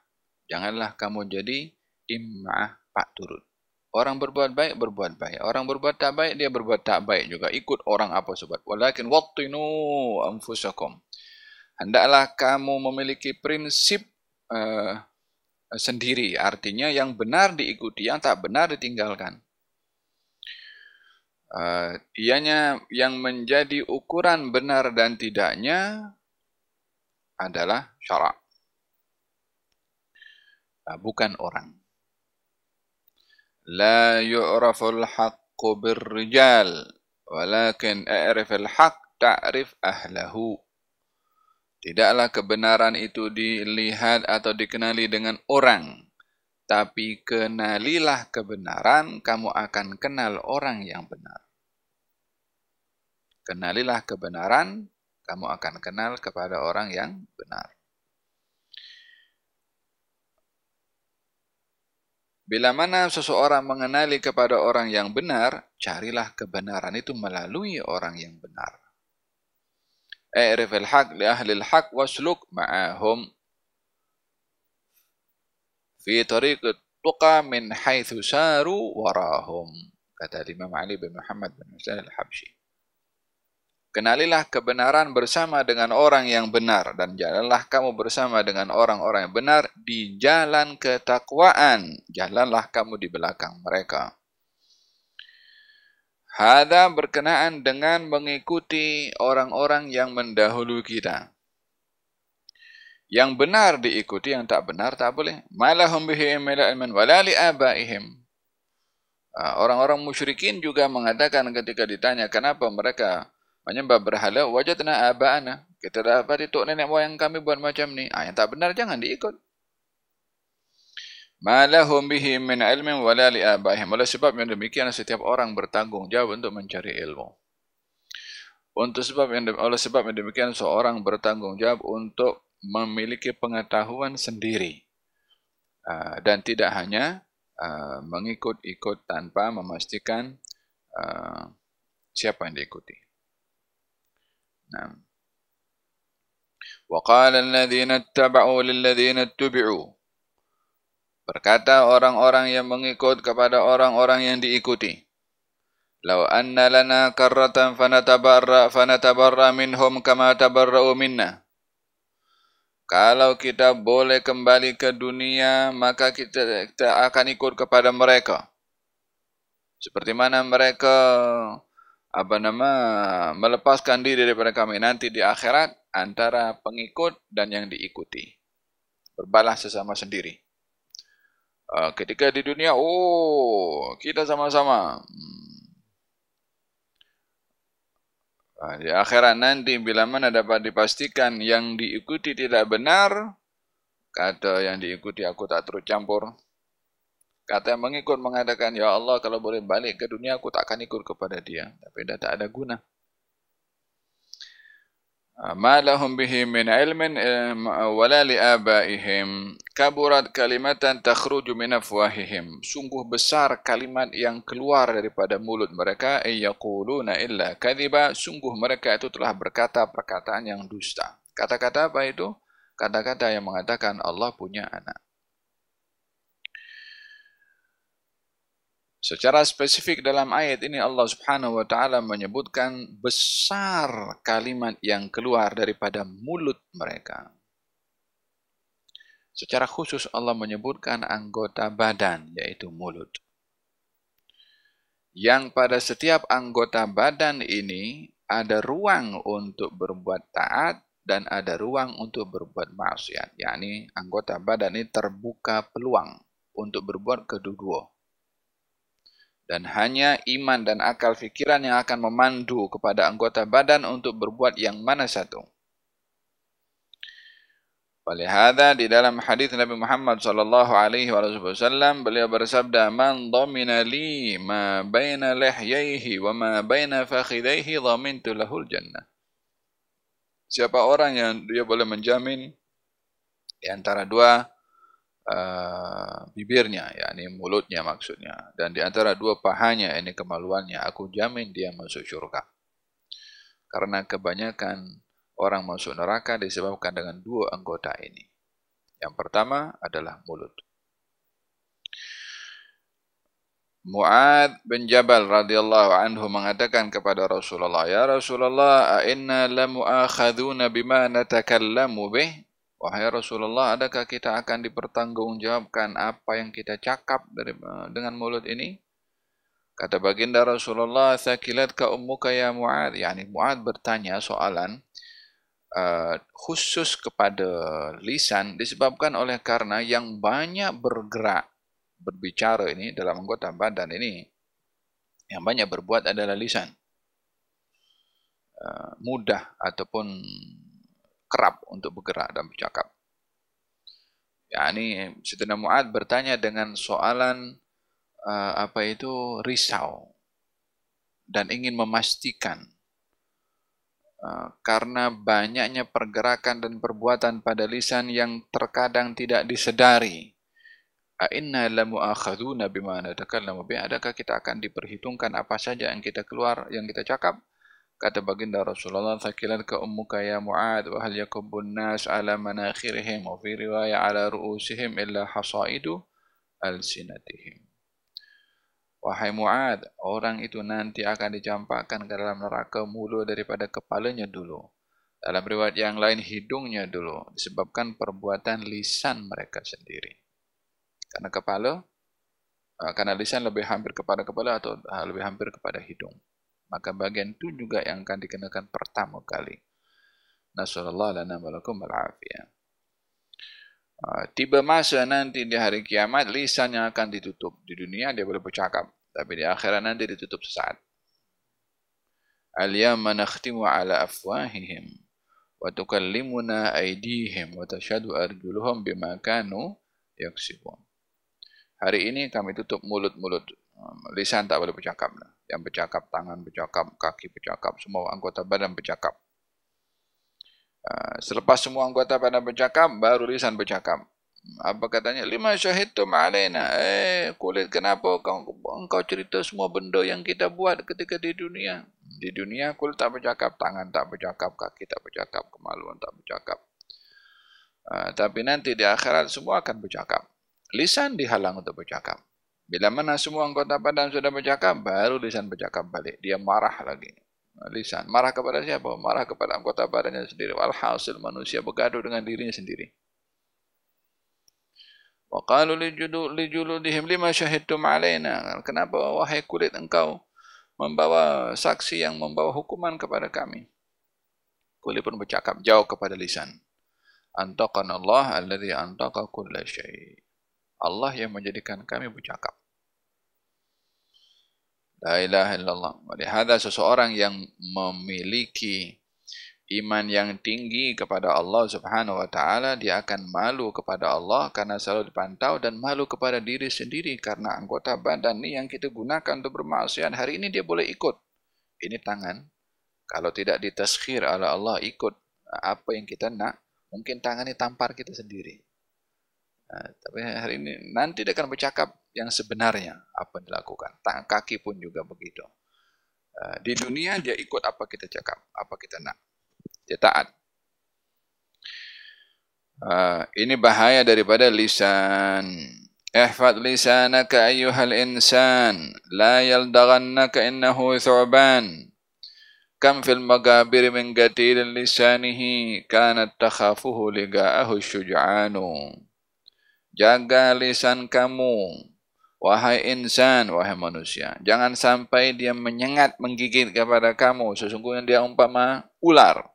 Janganlah kamu jadi imma'ah pak turut. Orang berbuat baik, berbuat baik. Orang berbuat tak baik, dia berbuat tak baik juga. Ikut orang apa sebab. Walakin wattinu anfusakum. Hendaklah kamu memiliki prinsip uh, sendiri. Artinya yang benar diikuti, yang tak benar ditinggalkan. Uh, ianya yang menjadi ukuran benar dan tidaknya adalah syarak. Uh, bukan orang. لا يعرف الحق بالرجال ولكن اعرف الحق تعرف أهله Tidaklah kebenaran itu dilihat atau dikenali dengan orang. Tapi kenalilah kebenaran, kamu akan kenal orang yang benar. Kenalilah kebenaran, kamu akan kenal kepada orang yang benar. Bila mana seseorang mengenali kepada orang yang benar, carilah kebenaran itu melalui orang yang benar. A'rif al-haq li ahli al-haq wasluk ma'ahum fi tariq tuqa min haitsu saru warahum. Kata Imam Ali bin Muhammad bin Husain al-Habsyi. Kenalilah kebenaran bersama dengan orang yang benar dan jalanlah kamu bersama dengan orang-orang yang benar di jalan ketakwaan. Jalanlah kamu di belakang mereka. Hada berkenaan dengan mengikuti orang-orang yang mendahulu kita. Yang benar diikuti, yang tak benar tak boleh. Malahum bihi imila ilman walali abaihim. Ah, orang-orang musyrikin juga mengatakan ketika ditanya kenapa mereka menyembah berhala wajadna aba'ana. Kita dapat itu nenek moyang kami buat macam ni. Ah yang tak benar jangan diikut. Malahum bihi min ilmin wala li aba'ihim. Oleh sebab yang demikian setiap orang bertanggung jawab untuk mencari ilmu. Untuk sebab yang oleh sebab yang demikian seorang bertanggung jawab untuk memiliki pengetahuan sendiri. Ah, dan tidak hanya ah, mengikut-ikut tanpa memastikan ah, siapa yang diikuti. نعم وقال الذين اتبعوا للذين اتبعوا berkata orang-orang yang mengikut kepada orang-orang yang diikuti law anna lana karratan fanatabarra fanatabarra minhum kama tabarra'u minna kalau kita boleh kembali ke dunia maka kita, kita akan ikut kepada mereka seperti mana mereka apa nama melepaskan diri daripada kami. Nanti di akhirat antara pengikut dan yang diikuti. Berbalas sesama sendiri. Uh, ketika di dunia oh kita sama-sama. Uh, di akhirat nanti bila mana dapat dipastikan yang diikuti tidak benar kata yang diikuti aku tak terus campur Kata yang mengikut mengatakan, Ya Allah kalau boleh balik ke dunia aku tak akan ikut kepada dia. Tapi dah tak ada guna. Ah, ma lahum bihi min ilmin eh, wala li abaihim. Kaburat kalimatan takhruju min afwahihim. Sungguh besar kalimat yang keluar daripada mulut mereka yaquluna illa kadhiba. Sungguh mereka itu telah berkata perkataan yang dusta. Kata-kata apa itu? Kata-kata yang mengatakan Allah punya anak Secara spesifik dalam ayat ini Allah Subhanahu wa taala menyebutkan besar kalimat yang keluar daripada mulut mereka. Secara khusus Allah menyebutkan anggota badan yaitu mulut. Yang pada setiap anggota badan ini ada ruang untuk berbuat taat dan ada ruang untuk berbuat maksiat. yakni anggota badan ini terbuka peluang untuk berbuat kedua-dua dan hanya iman dan akal fikiran yang akan memandu kepada anggota badan untuk berbuat yang mana satu. Walihada di dalam hadis Nabi Muhammad sallallahu alaihi wasallam beliau bersabda man dhamina li ma baina lihyaihi wa ma baina fakhidaihi dhamintu lahul jannah. Siapa orang yang dia boleh menjamin di antara dua uh, bibirnya, yakni mulutnya maksudnya. Dan di antara dua pahanya, ini kemaluannya, aku jamin dia masuk syurga. Karena kebanyakan orang masuk neraka disebabkan dengan dua anggota ini. Yang pertama adalah mulut. Mu'ad bin Jabal radhiyallahu anhu mengatakan kepada Rasulullah, "Ya Rasulullah, inna lamu'akhadhuna bima natakallamu bih?" Wahai Rasulullah, adakah kita akan dipertanggungjawabkan apa yang kita cakap dari, dengan mulut ini? Kata baginda Rasulullah, "Thakilat ka ummuka ya Mu'ad?" Yani Mu'ad bertanya soalan uh, khusus kepada lisan disebabkan oleh karena yang banyak bergerak berbicara ini dalam anggota badan ini yang banyak berbuat adalah lisan. Uh, mudah ataupun kerap untuk bergerak dan bercakap. Ya, ini Sayyidina Mu'ad bertanya dengan soalan uh, apa itu risau dan ingin memastikan uh, karena banyaknya pergerakan dan perbuatan pada lisan yang terkadang tidak disedari. Inna la mu'akhaduna bima natakallamu bi adakah kita akan diperhitungkan apa saja yang kita keluar yang kita cakap kata baginda Rasulullah thakilat ka ummuka ya muad wa hal yakubun nas ala manakhirihim wa fi riwaya ala ru'usihim illa hasaidu alsinatihim Wahai Mu'ad, orang itu nanti akan dicampakkan ke dalam neraka mulu daripada kepalanya dulu. Dalam riwayat yang lain, hidungnya dulu. Disebabkan perbuatan lisan mereka sendiri. Karena kepala, uh, karena lisan lebih hampir kepada kepala atau uh, lebih hampir kepada hidung. Maka bagian itu juga yang akan dikenakan pertama kali. Nasallallahu lana walakum. Uh, tiba masa nanti di hari kiamat, lisan yang akan ditutup. Di dunia dia boleh bercakap. Tapi di akhirat nanti ditutup sesaat. Al-yamma nakhtimu ala afwahihim. Wa tukallimuna aydihim. Wa tashadu arjuluhum bima kanu yaksibun. Hari ini kami tutup mulut-mulut. Um, lisan tak boleh bercakap. Yang bercakap, tangan bercakap, kaki bercakap, semua anggota badan bercakap. Uh, selepas semua anggota badan bercakap, baru lisan bercakap. Apa katanya? Lima syahidtum alaina. Eh, kulit kenapa kau, engkau cerita semua benda yang kita buat ketika di dunia? Di dunia kulit tak bercakap, tangan tak bercakap, kaki tak bercakap, kemaluan tak bercakap. Uh, tapi nanti di akhirat semua akan bercakap lisan dihalang untuk bercakap. Bila mana semua anggota badan sudah bercakap, baru lisan bercakap balik. Dia marah lagi. Lisan. Marah kepada siapa? Marah kepada anggota badannya sendiri. Walhasil manusia bergaduh dengan dirinya sendiri. Wa qalu li juludihim lima syahidtum alaina. Kenapa wahai kulit engkau membawa saksi yang membawa hukuman kepada kami? Kulit pun bercakap jauh kepada lisan. Antaqan Allah alladhi antaqa kulla syait. Allah yang menjadikan kami bercakap. La ilaha illallah. Walihada seseorang yang memiliki iman yang tinggi kepada Allah subhanahu wa ta'ala, dia akan malu kepada Allah karena selalu dipantau dan malu kepada diri sendiri karena anggota badan ini yang kita gunakan untuk bermaksiat. Hari ini dia boleh ikut. Ini tangan. Kalau tidak ditaskhir oleh Allah ikut apa yang kita nak, mungkin tangan ini tampar kita sendiri. Ha, tapi hari ini nanti dia akan bercakap yang sebenarnya apa yang dilakukan. Tangan kaki pun juga begitu. Ha, di dunia dia ikut apa kita cakap, apa kita nak. Dia taat. Ha, ini bahaya daripada lisan. Ihfad lisanaka ayyuhal insan. La yaldaghannaka innahu thu'ban. Kam fil magabir min gatil lisanihi kanat takhafuhu liga'ahu syuj'anu. Jaga lisan kamu, wahai insan, wahai manusia. Jangan sampai dia menyengat, menggigit kepada kamu. Sesungguhnya dia umpama ular.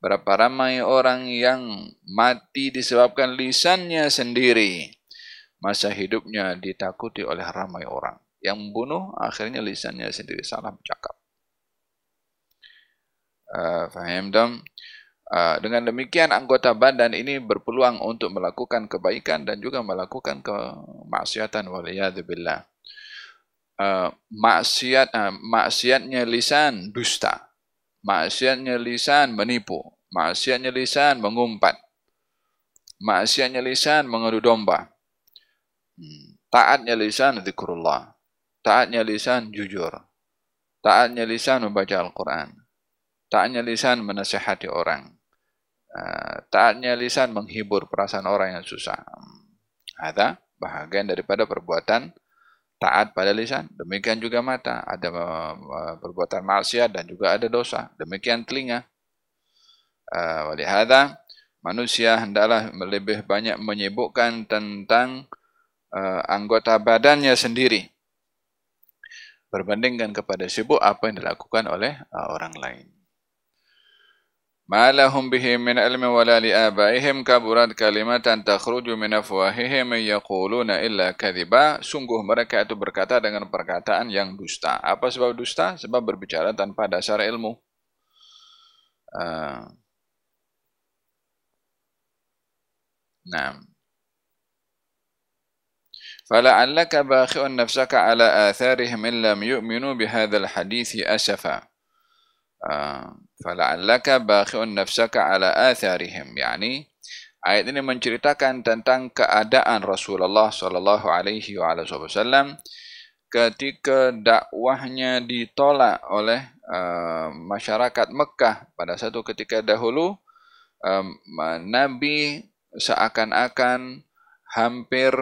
Berapa ramai orang yang mati disebabkan lisannya sendiri. Masa hidupnya ditakuti oleh ramai orang. Yang membunuh akhirnya lisannya sendiri salah bercakap. Uh, faham dong? Ah, dengan demikian anggota badan ini berpeluang untuk melakukan kebaikan dan juga melakukan kemaksiatan waliyadzubillah. Uh, maksiat uh, maksiatnya lisan dusta. Maksiatnya lisan menipu. Maksiatnya lisan mengumpat. maksiatnya lisan mengadu domba. Hmm. Taatnya lisan zikrullah. Taatnya lisan jujur. Taatnya lisan membaca Al-Quran. Taatnya lisan menasihati orang. Uh, taatnya lisan menghibur perasaan orang yang susah. Ada bahagian daripada perbuatan taat pada lisan. Demikian juga mata. Ada uh, perbuatan maksiat dan juga ada dosa. Demikian telinga. Uh, Walihada, manusia hendaklah lebih banyak menyebutkan tentang anggota badannya sendiri. Berbandingkan kepada sibuk apa yang dilakukan oleh orang lain. ما لهم به من علم ولا لآبائهم كبرت كلمة تخرج من أفواههم يقولون إلا كذبا sungguh mereka itu berkata dengan perkataan yang dusta apa sebab dusta sebab berbicara tanpa dasar ilmu uh, nah فلعلك باخع نفسك على آثارهم إن لم يؤمنوا بهذا الحديث أسفا fala'allaka bakhi'un nafsaka ala atharihim. Yani ayat ini menceritakan tentang keadaan Rasulullah sallallahu alaihi wasallam ketika dakwahnya ditolak oleh uh, masyarakat Mekah pada satu ketika dahulu. Um, nabi seakan-akan hampir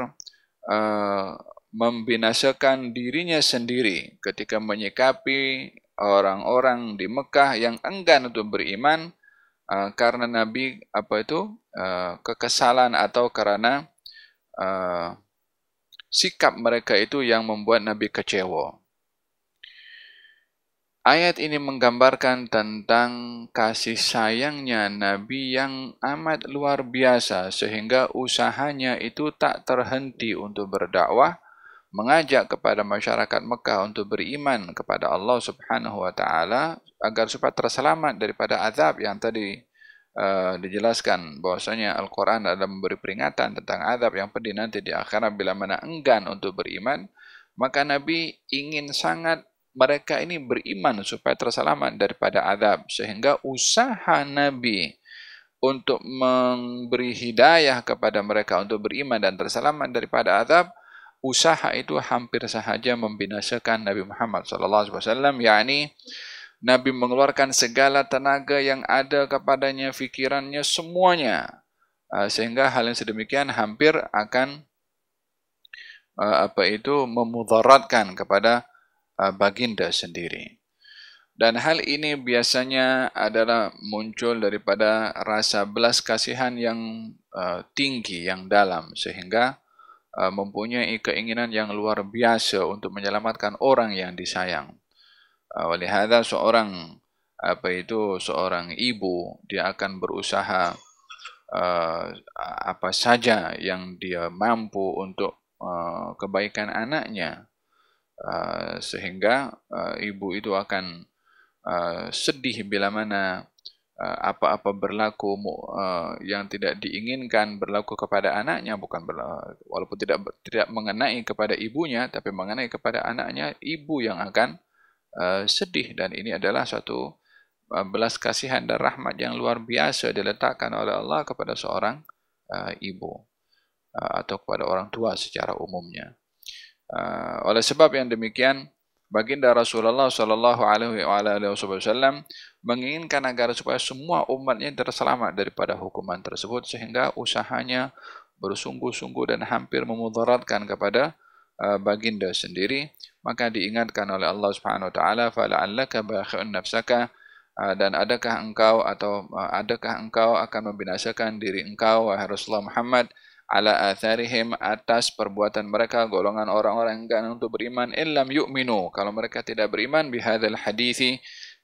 uh, membinasakan dirinya sendiri ketika menyikapi orang-orang di Mekah yang enggan untuk beriman uh, karena Nabi apa itu uh, kekesalan atau karena uh, sikap mereka itu yang membuat Nabi kecewa. Ayat ini menggambarkan tentang kasih sayangnya Nabi yang amat luar biasa sehingga usahanya itu tak terhenti untuk berdakwah mengajak kepada masyarakat Mekah untuk beriman kepada Allah Subhanahu wa taala agar supaya terselamat daripada azab yang tadi uh, dijelaskan bahwasanya Al-Qur'an adalah memberi peringatan tentang azab yang pedih nanti di akhirat. Bila mana enggan untuk beriman maka Nabi ingin sangat mereka ini beriman supaya terselamat daripada azab. Sehingga usaha Nabi untuk memberi hidayah kepada mereka untuk beriman dan terselamat daripada azab usaha itu hampir sahaja membinasakan Nabi Muhammad sallallahu alaihi wasallam yakni Nabi mengeluarkan segala tenaga yang ada kepadanya fikirannya semuanya. Ah, sehingga hal yang sedemikian hampir akan ah, apa itu memudaratkan kepada ah, baginda sendiri. Dan hal ini biasanya adalah muncul daripada rasa belas kasihan yang tinggi yang dalam. Sehingga mempunyai keinginan yang luar biasa untuk menyelamatkan orang yang disayang. Uh, oleh hadza seorang apa itu seorang ibu dia akan berusaha uh, apa saja yang dia mampu untuk uh, kebaikan anaknya uh, sehingga uh, ibu itu akan uh, sedih bila mana Uh, apa-apa berlaku uh, yang tidak diinginkan berlaku kepada anaknya bukan berlaku, walaupun tidak tidak mengenai kepada ibunya tapi mengenai kepada anaknya ibu yang akan uh, sedih. Dan ini adalah satu belas kasihan dan rahmat yang luar biasa diletakkan oleh Allah kepada seorang ibu atau kepada orang tua secara umumnya. Oleh sebab yang demikian baginda Rasulullah sallallahu alaihi wasallam menginginkan agar supaya semua umatnya terselamat daripada hukuman tersebut sehingga usahanya bersungguh-sungguh dan hampir memudaratkan kepada uh, baginda sendiri. Maka diingatkan oleh Allah Subhanahu wa taala fala'allaka bakhi'un nafsaka uh, dan adakah engkau atau uh, adakah engkau akan membinasakan diri engkau wahai Rasulullah Muhammad ala atharihim atas perbuatan mereka golongan orang-orang yang enggan untuk beriman illam yu'minu. Kalau mereka tidak beriman bihadzal hadithi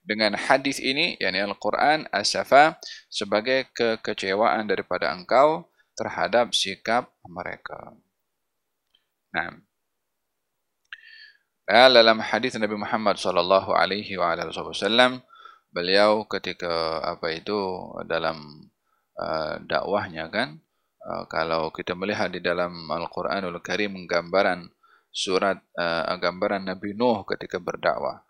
dengan hadis ini yakni Al-Quran asafa sebagai kekecewaan daripada engkau terhadap sikap mereka. Nah. Dalam hadis Nabi Muhammad sallallahu alaihi wasallam beliau ketika apa itu dalam uh, dakwahnya kan Uh, kalau kita melihat di dalam Al-Quranul Karim gambaran surat uh, gambaran Nabi Nuh ketika berdakwah.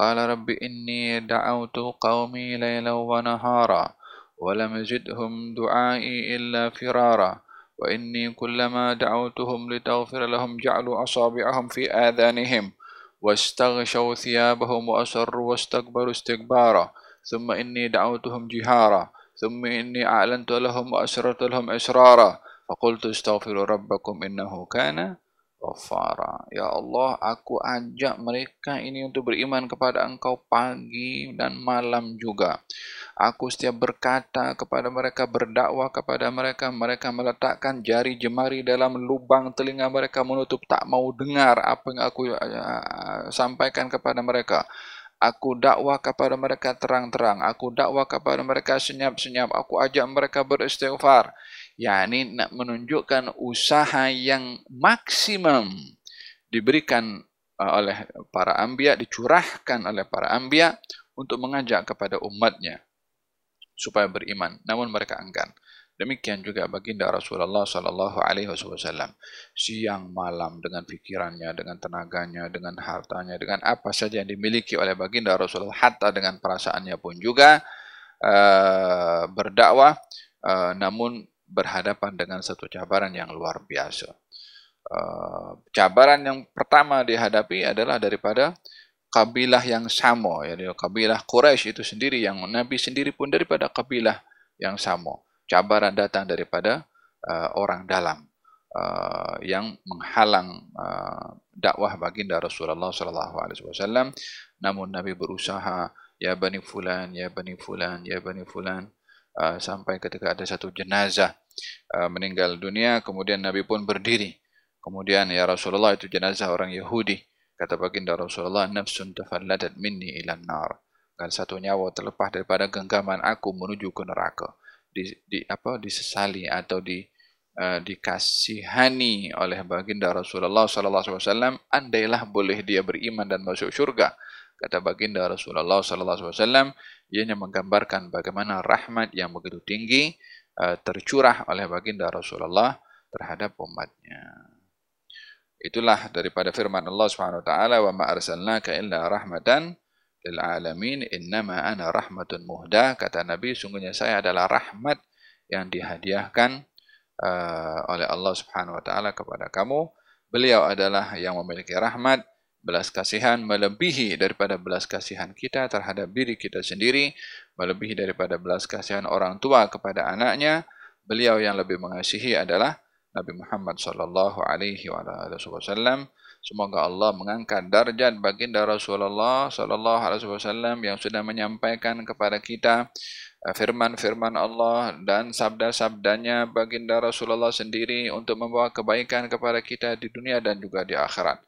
Rabbi inni da'awtu qawmi layla wa nahara ولم يزدهم دعائي إلا فرارا وإني كلما دعوتهم لتغفر لهم جعلوا أصابعهم في آذانهم واستغشوا ثيابهم وأسروا واستكبروا استكبارا ثم إني دعوتهم جهارا ثم إني أعلنت لهم وأسررت لهم إسرارا فقلت استغفروا ربكم إنه كان Ghafara. Ya Allah, aku ajak mereka ini untuk beriman kepada engkau pagi dan malam juga. Aku setiap berkata kepada mereka, berdakwah kepada mereka, mereka meletakkan jari jemari dalam lubang telinga mereka menutup, tak mau dengar apa yang aku uh, sampaikan kepada mereka. Aku dakwah kepada mereka terang-terang. Aku dakwah kepada mereka senyap-senyap. Aku ajak mereka beristighfar yakni nak menunjukkan usaha yang maksimum diberikan uh, oleh para anbiya dicurahkan oleh para anbiya untuk mengajak kepada umatnya supaya beriman namun mereka enggan demikian juga baginda Rasulullah sallallahu alaihi wasallam siang malam dengan pikirannya dengan tenaganya dengan hartanya dengan apa saja yang dimiliki oleh baginda Rasulullah hatta dengan perasaannya pun juga uh, berdakwah uh, namun berhadapan dengan satu cabaran yang luar biasa. Uh, cabaran yang pertama dihadapi adalah daripada kabilah yang sama, ya, kabilah Quraisy itu sendiri yang Nabi sendiri pun daripada kabilah yang sama. Cabaran datang daripada uh, orang dalam uh, yang menghalang uh, dakwah baginda Rasulullah sallallahu alaihi wasallam. Namun Nabi berusaha, ya bani fulan, ya bani fulan, ya bani fulan, Uh, sampai ketika ada satu jenazah uh, meninggal dunia kemudian Nabi pun berdiri. Kemudian ya Rasulullah itu jenazah orang Yahudi kata baginda Rasulullah nafsun tafalladat minni ila nar. Kan satu nyawa terlepas daripada genggaman aku menuju ke neraka di, di apa disesali atau di uh, dikasihani oleh baginda Rasulullah sallallahu alaihi wasallam andailah boleh dia beriman dan masuk syurga kata baginda Rasulullah sallallahu alaihi wasallam ianya menggambarkan bagaimana rahmat yang begitu tinggi uh, tercurah oleh baginda Rasulullah terhadap umatnya. Itulah daripada firman Allah Subhanahu wa taala wa ma arsalnaka illa rahmatan lil alamin innama ana rahmatun muhda kata nabi sungguhnya saya adalah rahmat yang dihadiahkan uh, oleh Allah Subhanahu wa taala kepada kamu beliau adalah yang memiliki rahmat belas kasihan melebihi daripada belas kasihan kita terhadap diri kita sendiri, melebihi daripada belas kasihan orang tua kepada anaknya. Beliau yang lebih mengasihi adalah Nabi Muhammad sallallahu alaihi wasallam. Semoga Allah mengangkat darjat baginda Rasulullah sallallahu alaihi wasallam yang sudah menyampaikan kepada kita eh, firman-firman Allah dan sabda-sabdanya baginda Rasulullah sendiri untuk membawa kebaikan kepada kita di dunia dan juga di akhirat.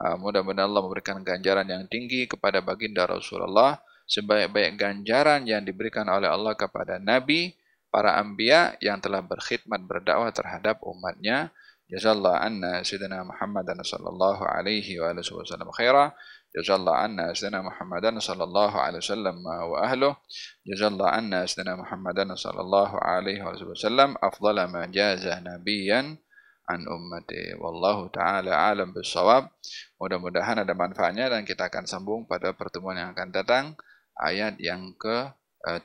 Ah, mudah-mudahan Allah memberikan ganjaran yang tinggi kepada baginda Rasulullah sebaik-baik ganjaran yang diberikan oleh Allah kepada Nabi, para anbiya yang telah berkhidmat berdakwah terhadap umatnya. Jazallah anna Sayyidina Muhammadan sallallahu alaihi wa sallam khaira. Jazallah anna Sayyidina Muhammadan sallallahu alaihi wa sallam wa ahluh. Jazallah anna Sayyidina Muhammadan sallallahu alaihi wa sallam afdala ma jazah nabiyan an ummati wallahu taala alam bisawab mudah-mudahan ada manfaatnya dan kita akan sambung pada pertemuan yang akan datang. Ayat yang ke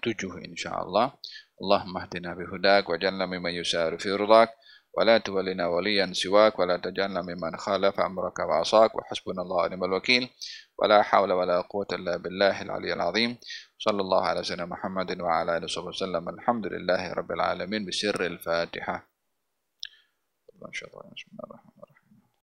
tujuh insyaallah Allahumma hdina bihudak wa janna mimman yusaru fi ولا تولنا وليا سواك ولا تجعلنا ممن خالف أمرك وعصاك وحسبنا الله ونعم الوكيل. ولا حول ولا قوة إلا بالله العلي العظيم. صلى الله على سيدنا محمد وعلى آله وصحبه وسلم. الحمد لله رب العالمين. بسر الفاتحة. بسم الله الرحمن الرحيم.